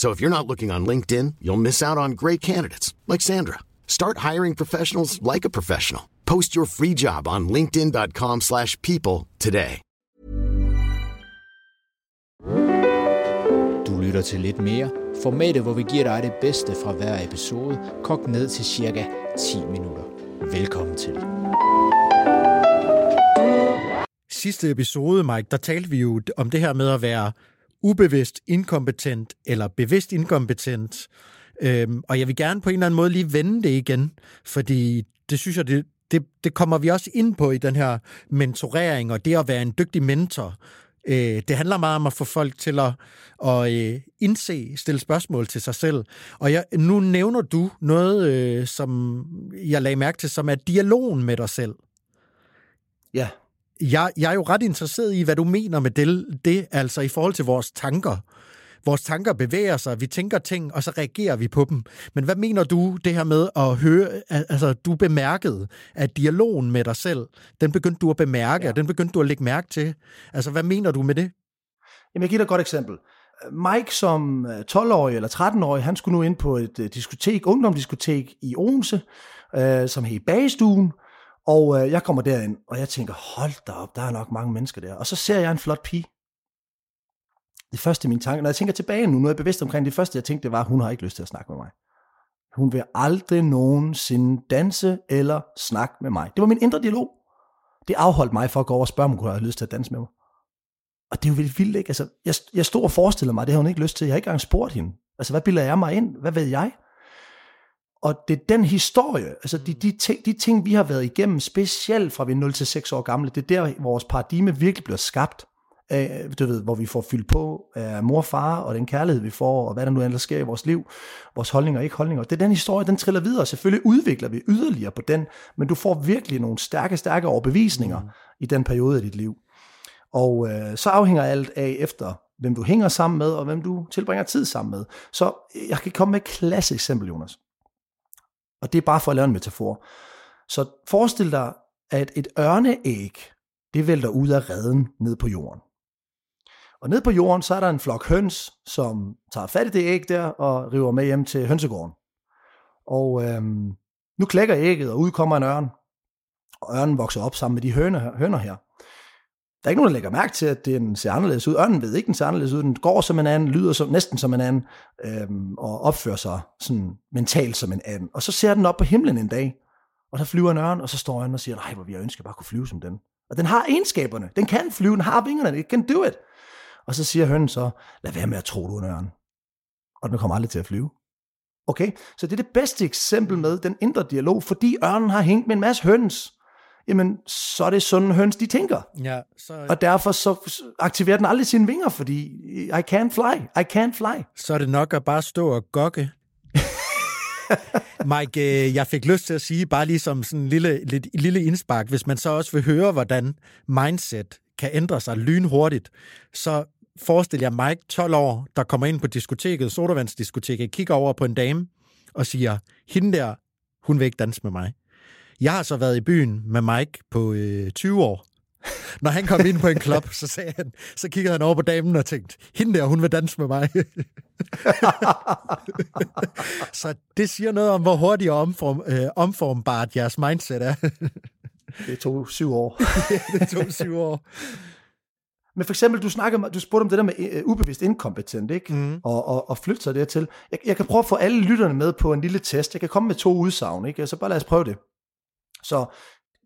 So if you're not looking on LinkedIn, you'll miss out on great candidates like Sandra. Start hiring professionals like a professional. Post your free job on linkedin.com/people today. Du lytter til lidt mere. Formatet, hvor vi giver dig det bedste fra hver episode, kogt ned til cirka 10 minutter. Velkommen til. sidste episode, Mike, der talte vi jo om det her med at være ubevidst inkompetent eller bevidst inkompetent. Øhm, og jeg vil gerne på en eller anden måde lige vende det igen, fordi det synes jeg, det, det, det kommer vi også ind på i den her mentorering, og det at være en dygtig mentor. Øh, det handler meget om at få folk til at, at øh, indse, stille spørgsmål til sig selv. Og jeg, nu nævner du noget, øh, som jeg lagde mærke til, som er dialogen med dig selv. Ja, jeg, jeg er jo ret interesseret i, hvad du mener med det, det, altså i forhold til vores tanker. Vores tanker bevæger sig, vi tænker ting, og så reagerer vi på dem. Men hvad mener du det her med at høre, al- altså du bemærkede, at dialogen med dig selv, den begyndte du at bemærke, ja. og den begyndte du at lægge mærke til. Altså hvad mener du med det? Jamen, jeg giver dig et godt eksempel. Mike som øh, 12-årig eller 13-årig, han skulle nu ind på et øh, diskotek, ungdomsdiskotek i Odense, øh, som hed Bagestuen, og øh, jeg kommer derind, og jeg tænker, hold da op, der er nok mange mennesker der. Og så ser jeg en flot pige. Det første i mine tanker, når jeg tænker tilbage nu, nu er jeg bevidst omkring det første, jeg tænkte, det var, hun har ikke lyst til at snakke med mig. Hun vil aldrig nogensinde danse eller snakke med mig. Det var min indre dialog. Det afholdt mig for at gå over og spørge, om hun kunne have lyst til at danse med mig. Og det er jo vildt vildt, ikke? Altså, jeg, jeg stod og forestillede mig, det havde hun ikke lyst til. Jeg har ikke engang spurgt hende. Altså, hvad bilder jeg mig ind? Hvad ved jeg? Og det er den historie, altså de, de, ting, de ting, vi har været igennem, specielt fra vi er 0 til 6 år gamle, det er der, vores paradigme virkelig bliver skabt. Af, du ved, hvor vi får fyldt på af mor og far, og den kærlighed, vi får, og hvad der nu ellers sker i vores liv, vores holdninger og ikke holdninger. Det er den historie, den triller videre. Selvfølgelig udvikler vi yderligere på den, men du får virkelig nogle stærke, stærke overbevisninger mm. i den periode af dit liv. Og øh, så afhænger alt af efter, hvem du hænger sammen med, og hvem du tilbringer tid sammen med. Så jeg kan komme med et klasse eksempel, Jonas. Og det er bare for at lave en metafor. Så forestil dig, at et ørneæg, det vælter ud af redden ned på jorden. Og ned på jorden, så er der en flok høns, som tager fat i det æg der, og river med hjem til hønsegården. Og øhm, nu klækker ægget, og ud kommer en ørn. Og ørnen vokser op sammen med de høner, høner her. Der er ikke nogen, der lægger mærke til, at den ser anderledes ud. Ørnen ved ikke, den ser anderledes ud. Den går som en anden, lyder som, næsten som en anden, øhm, og opfører sig sådan mentalt som en anden. Og så ser den op på himlen en dag, og der flyver en ørn, og så står ørnen og siger, nej, hvor vi ønsker, bare kunne flyve som den. Og den har egenskaberne. Den kan flyve, den har vingerne, den can do it. Og så siger hønen så, lad være med at tro, du er en ørn. Og den kommer aldrig til at flyve. Okay, så det er det bedste eksempel med den indre dialog, fordi ørnen har hængt med en masse høns. Jamen, så er det sådan høns, de tænker. Ja, så, Og derfor så aktiverer den aldrig sine vinger, fordi I can't fly, I can't fly. så er det nok at bare stå og gokke. Mike, øh, jeg fik lyst til at sige, bare lige som sådan en lille, lidt, lille indspark, hvis man så også vil høre, hvordan mindset kan ændre sig lynhurtigt, så forestil jer Mike, 12 år, der kommer ind på diskoteket, sodavandsdiskoteket, kigger over på en dame og siger, hende der, hun vil ikke danse med mig. Jeg har så været i byen med Mike på øh, 20 år. Når han kom ind på en klub, så, sagde han, så kiggede han over på damen og tænkte, hende der, hun vil danse med mig. så det siger noget om, hvor hurtigt og omform, øh, omformbart jeres mindset er. Det tog syv år. det tog syv år. Men for eksempel, du, snakker, du spurgte om det der med øh, ubevidst inkompetent, ikke? Mm. Og, og, og flytte sig dertil. Jeg, jeg kan prøve at få alle lytterne med på en lille test. Jeg kan komme med to udsagn, ikke? Så bare lad os prøve det. Så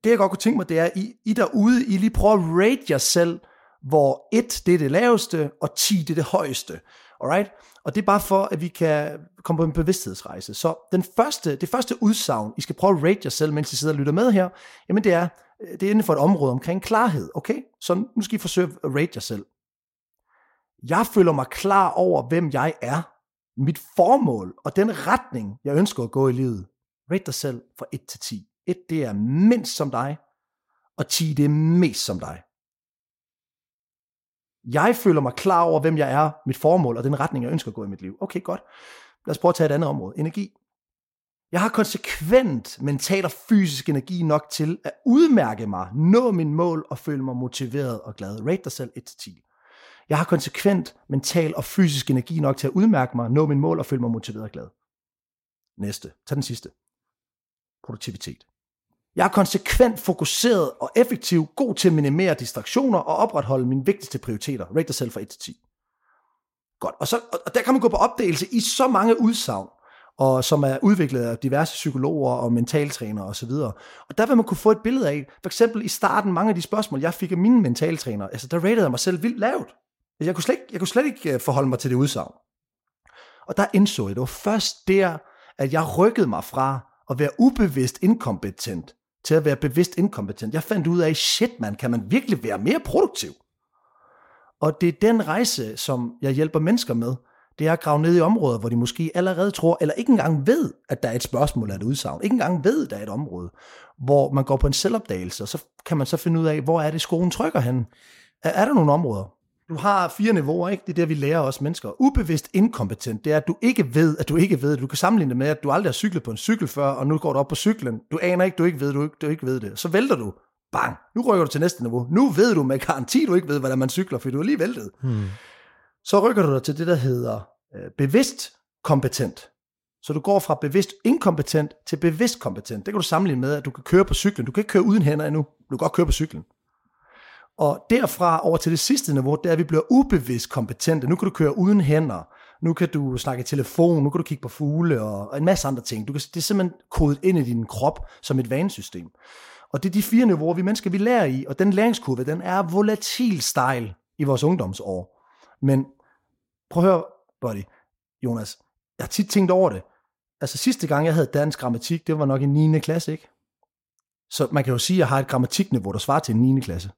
det, jeg godt kunne tænke mig, det er, I, I derude, I lige prøver at rate jer selv hvor 1 det er det laveste, og 10 det er det højeste. Alright? Og det er bare for, at vi kan komme på en bevidsthedsrejse. Så den første, det første udsagn, I skal prøve at rate jer selv, mens I sidder og lytter med her, jamen det er, øh, det er inden for et område omkring klarhed, okay? Så nu skal I forsøge at rate jer selv. Jeg føler mig klar over, hvem jeg er, mit formål og den retning, jeg ønsker at gå i livet. Rate dig selv fra 1 til 10. 1 det er mindst som dig, og 10 det er mest som dig. Jeg føler mig klar over, hvem jeg er, mit formål og den retning, jeg ønsker at gå i mit liv. Okay, godt. Lad os prøve at tage et andet område. Energi. Jeg har konsekvent mental og fysisk energi nok til at udmærke mig, nå min mål og føle mig motiveret og glad. Rate dig selv 1-10. Jeg har konsekvent mental og fysisk energi nok til at udmærke mig, nå min mål og føle mig motiveret og glad. Næste. Tag den sidste. Produktivitet. Jeg er konsekvent fokuseret og effektiv, god til at minimere distraktioner og opretholde mine vigtigste prioriteter. Rate dig selv fra 1 til 10. Godt. Og, så, og der kan man gå på opdagelse i så mange udsagn, og som er udviklet af diverse psykologer og mentaltrænere osv. Og, og der vil man kunne få et billede af, for eksempel i starten, mange af de spørgsmål, jeg fik af mine mentaltrænere, altså der ratede jeg mig selv vildt lavt. Altså, jeg kunne slet ikke, jeg kunne slet ikke øh, forholde mig til det udsagn. Og der indså jeg, det var først der, at jeg rykkede mig fra at være ubevidst inkompetent til at være bevidst inkompetent. Jeg fandt ud af, shit man, kan man virkelig være mere produktiv? Og det er den rejse, som jeg hjælper mennesker med. Det er at grave ned i områder, hvor de måske allerede tror, eller ikke engang ved, at der er et spørgsmål eller et udsagn. Ikke engang ved, at der er et område, hvor man går på en selvopdagelse, og så kan man så finde ud af, hvor er det skoen trykker hen. Er, er der nogle områder? Du har fire niveauer, ikke? Det er det, vi lærer os mennesker. Ubevidst inkompetent, det er, at du ikke ved, at du ikke ved. Du kan sammenligne det med, at du aldrig har cyklet på en cykel før, og nu går du op på cyklen. Du aner ikke, du ikke ved, du ikke, du ikke ved det. Så vælter du. Bang! Nu rykker du til næste niveau. Nu ved du med garanti, du ikke ved, hvordan man cykler, for du er lige væltet. Hmm. Så rykker du dig til det, der hedder øh, bevidst kompetent. Så du går fra bevidst inkompetent til bevidst kompetent. Det kan du sammenligne med, at du kan køre på cyklen. Du kan ikke køre uden hænder endnu. Du kan godt køre på cyklen. Og derfra over til det sidste niveau, der er vi bliver ubevidst kompetente. Nu kan du køre uden hænder. Nu kan du snakke i telefon, nu kan du kigge på fugle og en masse andre ting. Du kan, det er simpelthen kodet ind i din krop som et vanesystem. Og det er de fire niveauer, vi mennesker vi lærer i, og den læringskurve, den er volatil stejl i vores ungdomsår. Men prøv at høre, buddy, Jonas, jeg har tit tænkt over det. Altså sidste gang, jeg havde dansk grammatik, det var nok i 9. klasse, ikke? Så man kan jo sige, at jeg har et grammatikniveau, der svarer til en 9. klasse.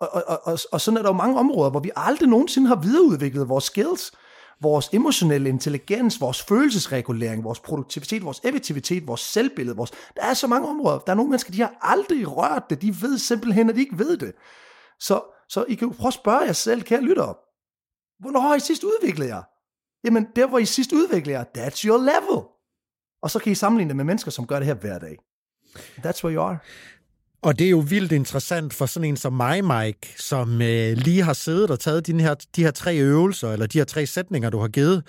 Og, og, og, og sådan er der jo mange områder, hvor vi aldrig nogensinde har videreudviklet vores skills, vores emotionelle intelligens, vores følelsesregulering, vores produktivitet, vores effektivitet, vores selvbillede. Vores... Der er så mange områder. Der er nogle mennesker, de har aldrig rørt det. De ved simpelthen, at de ikke ved det. Så, så I kan jo prøve at spørge jer selv, kære lyttere. Hvornår har I sidst udviklet jer? Jamen, der hvor I sidst udvikler jer, that's your level. Og så kan I sammenligne det med mennesker, som gør det her hver dag. That's where you are. Og det er jo vildt interessant for sådan en som mig, Mike, som øh, lige har siddet og taget dine her, de her tre øvelser, eller de her tre sætninger, du har givet,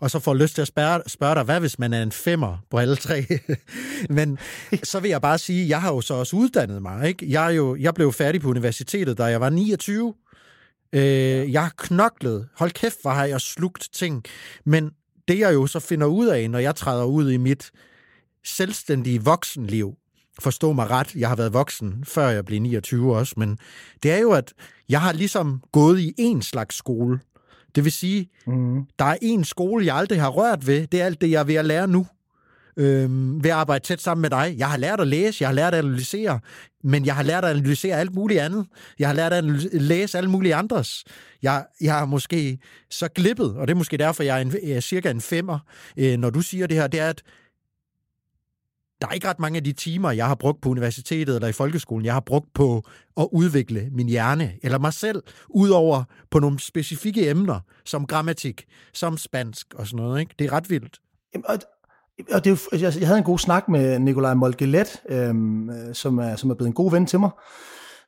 og så får lyst til at spørge, spørge dig, hvad hvis man er en femmer på alle tre? Men så vil jeg bare sige, jeg har jo så også uddannet mig. Ikke? Jeg, er jo, jeg blev færdig på universitetet, da jeg var 29. Øh, jeg har knoklet. Hold kæft, hvor har jeg slugt ting. Men det jeg jo så finder ud af, når jeg træder ud i mit selvstændige voksenliv, forstå mig ret, jeg har været voksen, før jeg blev 29 også, men det er jo, at jeg har ligesom gået i en slags skole. Det vil sige, mm. der er en skole, jeg aldrig har rørt ved. Det er alt det, jeg er ved at lære nu. Øhm, ved at arbejde tæt sammen med dig. Jeg har lært at læse, jeg har lært at analysere, men jeg har lært at analysere alt muligt andet. Jeg har lært at læse alle mulige andres. Jeg, jeg har måske så glippet, og det er måske derfor, jeg er, en, jeg er cirka en femmer, øh, når du siger det her, det er, at der er ikke ret mange af de timer, jeg har brugt på universitetet eller i folkeskolen, jeg har brugt på at udvikle min hjerne, eller mig selv, udover på nogle specifikke emner, som grammatik, som spansk og sådan noget. Ikke? Det er ret vildt. Jamen, og, og det er, altså, jeg havde en god snak med Nikolaj Molgelet, øhm, øh, som, er, som er blevet en god ven til mig,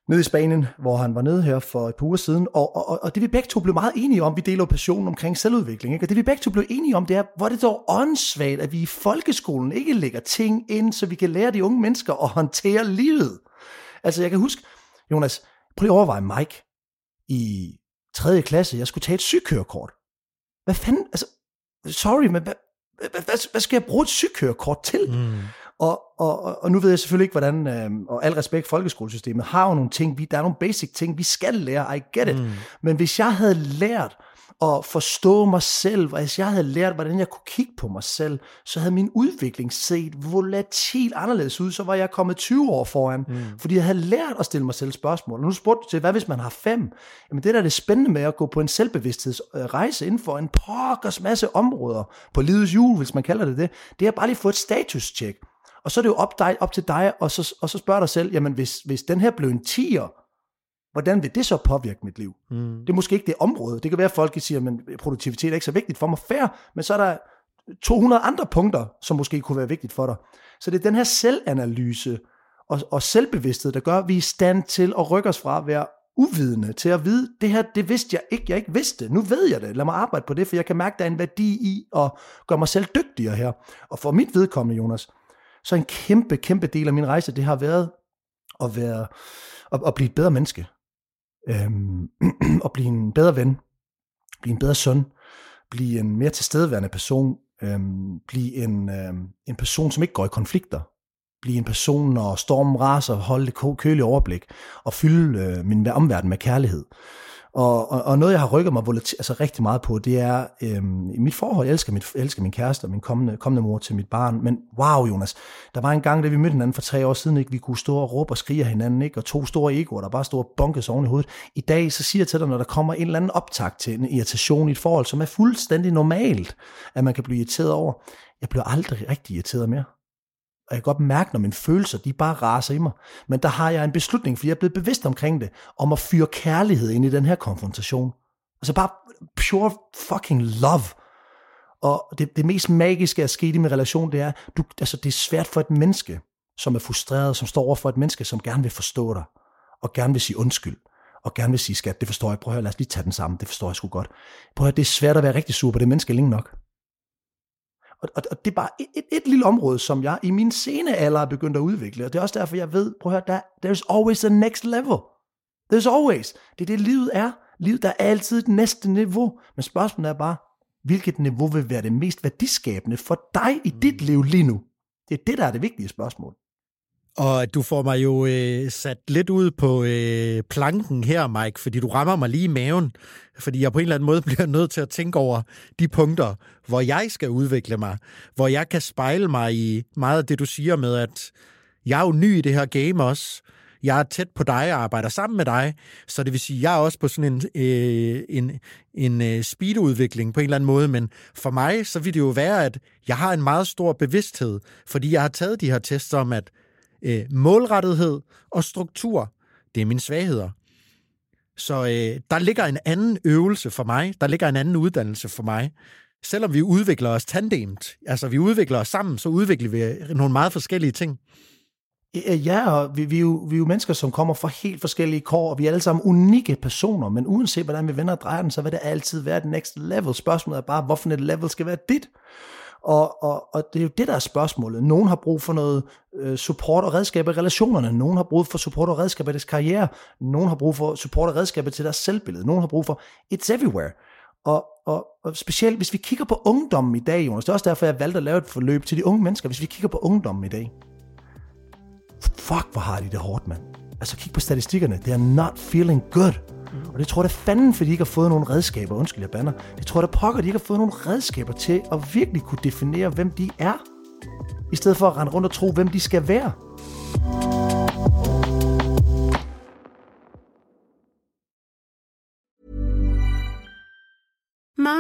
nede i Spanien, hvor han var nede her for et par uger siden, og, og, og det vi begge to blev meget enige om, vi deler jo passionen omkring selvudvikling, ikke? og det vi begge to blev enige om, det er, hvor det dog åndssvagt, at vi i folkeskolen ikke lægger ting ind, så vi kan lære de unge mennesker at håndtere livet. Altså jeg kan huske, Jonas, prøv lige at overveje Mike, i 3. klasse, jeg skulle tage et sygekørekort. Hvad fanden, altså, sorry, men hvad, hvad, hvad, hvad skal jeg bruge et sygekørekort til? Mm. Og, og, og nu ved jeg selvfølgelig ikke, hvordan, øh, og al respekt, folkeskolesystemet har jo nogle ting, vi, der er nogle basic ting, vi skal lære, I get it. Mm. Men hvis jeg havde lært at forstå mig selv, og hvis jeg havde lært, hvordan jeg kunne kigge på mig selv, så havde min udvikling set volatilt anderledes ud, så var jeg kommet 20 år foran, mm. fordi jeg havde lært at stille mig selv spørgsmål. Og nu spurgte du til, hvad hvis man har fem? Jamen det der er det spændende med at gå på en selvbevidsthedsrejse inden for en pokkers masse områder på livets jul, hvis man kalder det det, det er bare lige få et status-check. Og så er det jo op, dig, op til dig, og så, og så spørger dig selv, jamen hvis, hvis den her blev en tiger, hvordan vil det så påvirke mit liv? Mm. Det er måske ikke det område. Det kan være, at folk siger, at produktivitet er ikke så vigtigt for mig. Færre, men så er der 200 andre punkter, som måske kunne være vigtigt for dig. Så det er den her selvanalyse og, og selvbevidsthed, der gør, at vi er i stand til at rykke os fra at være uvidende til at vide, det her, det vidste jeg ikke, jeg ikke vidste. Nu ved jeg det. Lad mig arbejde på det, for jeg kan mærke, at der er en værdi i at gøre mig selv dygtigere her. Og for mit vedkommende, Jonas, så en kæmpe, kæmpe del af min rejse, det har været at, være, at, at blive et bedre menneske. Øhm, at blive en bedre ven, blive en bedre søn, blive en mere tilstedeværende person, øhm, blive en, øhm, en person, som ikke går i konflikter, blive en person, når stormen raser, holde det kølige overblik, og fylde øh, min omverden med kærlighed. Og, og, og noget, jeg har rykket mig altså rigtig meget på, det er, øhm, i mit forhold, jeg elsker, mit, jeg elsker min kæreste og min kommende, kommende mor til mit barn, men wow, Jonas, der var en gang, da vi mødte hinanden for tre år siden, ikke? vi kunne stå og råbe og skrige af hinanden, ikke? og to store egoer, der bare stod og bunkes oven i hovedet. I dag, så siger jeg til dig, når der kommer en eller anden optakt til en irritation i et forhold, som er fuldstændig normalt, at man kan blive irriteret over, jeg bliver aldrig rigtig irriteret mere og jeg kan godt mærke, når mine følelser, de bare raser i mig. Men der har jeg en beslutning, fordi jeg er blevet bevidst omkring det, om at fyre kærlighed ind i den her konfrontation. Altså bare pure fucking love. Og det, det mest magiske, der er sket i min relation, det er, du, altså det er svært for et menneske, som er frustreret, som står over for et menneske, som gerne vil forstå dig, og gerne vil sige undskyld, og gerne vil sige, skat, det forstår jeg, prøv at høre, lad os lige tage den sammen, det forstår jeg sgu godt. Prøv at høre, det er svært at være rigtig sur på det menneske længe nok. Og, og, og det er bare et, et, et lille område, som jeg i min sene alder er begyndt at udvikle. Og det er også derfor, jeg ved, prøv at høre, der, there's always a next level. There's always. Det er det, livet er. Livet der er altid et næste niveau. Men spørgsmålet er bare, hvilket niveau vil være det mest værdiskabende for dig i dit liv lige nu? Det er det, der er det vigtige spørgsmål. Og du får mig jo øh, sat lidt ud på øh, planken her, Mike, fordi du rammer mig lige i maven. Fordi jeg på en eller anden måde bliver nødt til at tænke over de punkter, hvor jeg skal udvikle mig. Hvor jeg kan spejle mig i meget af det, du siger med, at jeg er jo ny i det her game også. Jeg er tæt på dig og arbejder sammen med dig, så det vil sige, at jeg er også på sådan en, øh, en, en øh, speedudvikling på en eller anden måde, men for mig, så vil det jo være, at jeg har en meget stor bevidsthed, fordi jeg har taget de her tests om, at øh, målrettethed og struktur, det er mine svagheder. Så øh, der ligger en anden øvelse for mig, der ligger en anden uddannelse for mig. Selvom vi udvikler os tandemt, altså vi udvikler os sammen, så udvikler vi øh, nogle meget forskellige ting. Øh, ja, og vi, vi, er jo, vi er jo mennesker, som kommer fra helt forskellige kår, og vi er alle sammen unikke personer, men uanset hvordan vi vender og drejer den, så vil det altid være det next level. Spørgsmålet er bare, hvorfor et level skal være dit? Og, og, og det er jo det, der er spørgsmålet. Nogen har brug for noget øh, support og redskaber i relationerne. Nogen har brug for support og redskaber i deres karriere. Nogen har brug for support og redskaber til deres selvbillede. Nogen har brug for it's everywhere. Og, og, og specielt hvis vi kigger på ungdommen i dag, Jonas, det er også derfor, jeg valgte at lave et forløb til de unge mennesker. Hvis vi kigger på ungdommen i dag, fuck, hvor har de det hårdt, mand. Altså kig på statistikkerne. They are not feeling good. Mm. Og det tror jeg fanden, fordi de ikke har fået nogle redskaber. Undskyld, jeg banner. Det tror jeg da pokker, de ikke har fået nogle redskaber til at virkelig kunne definere, hvem de er. I stedet for at rende rundt og tro, hvem de skal være. Mom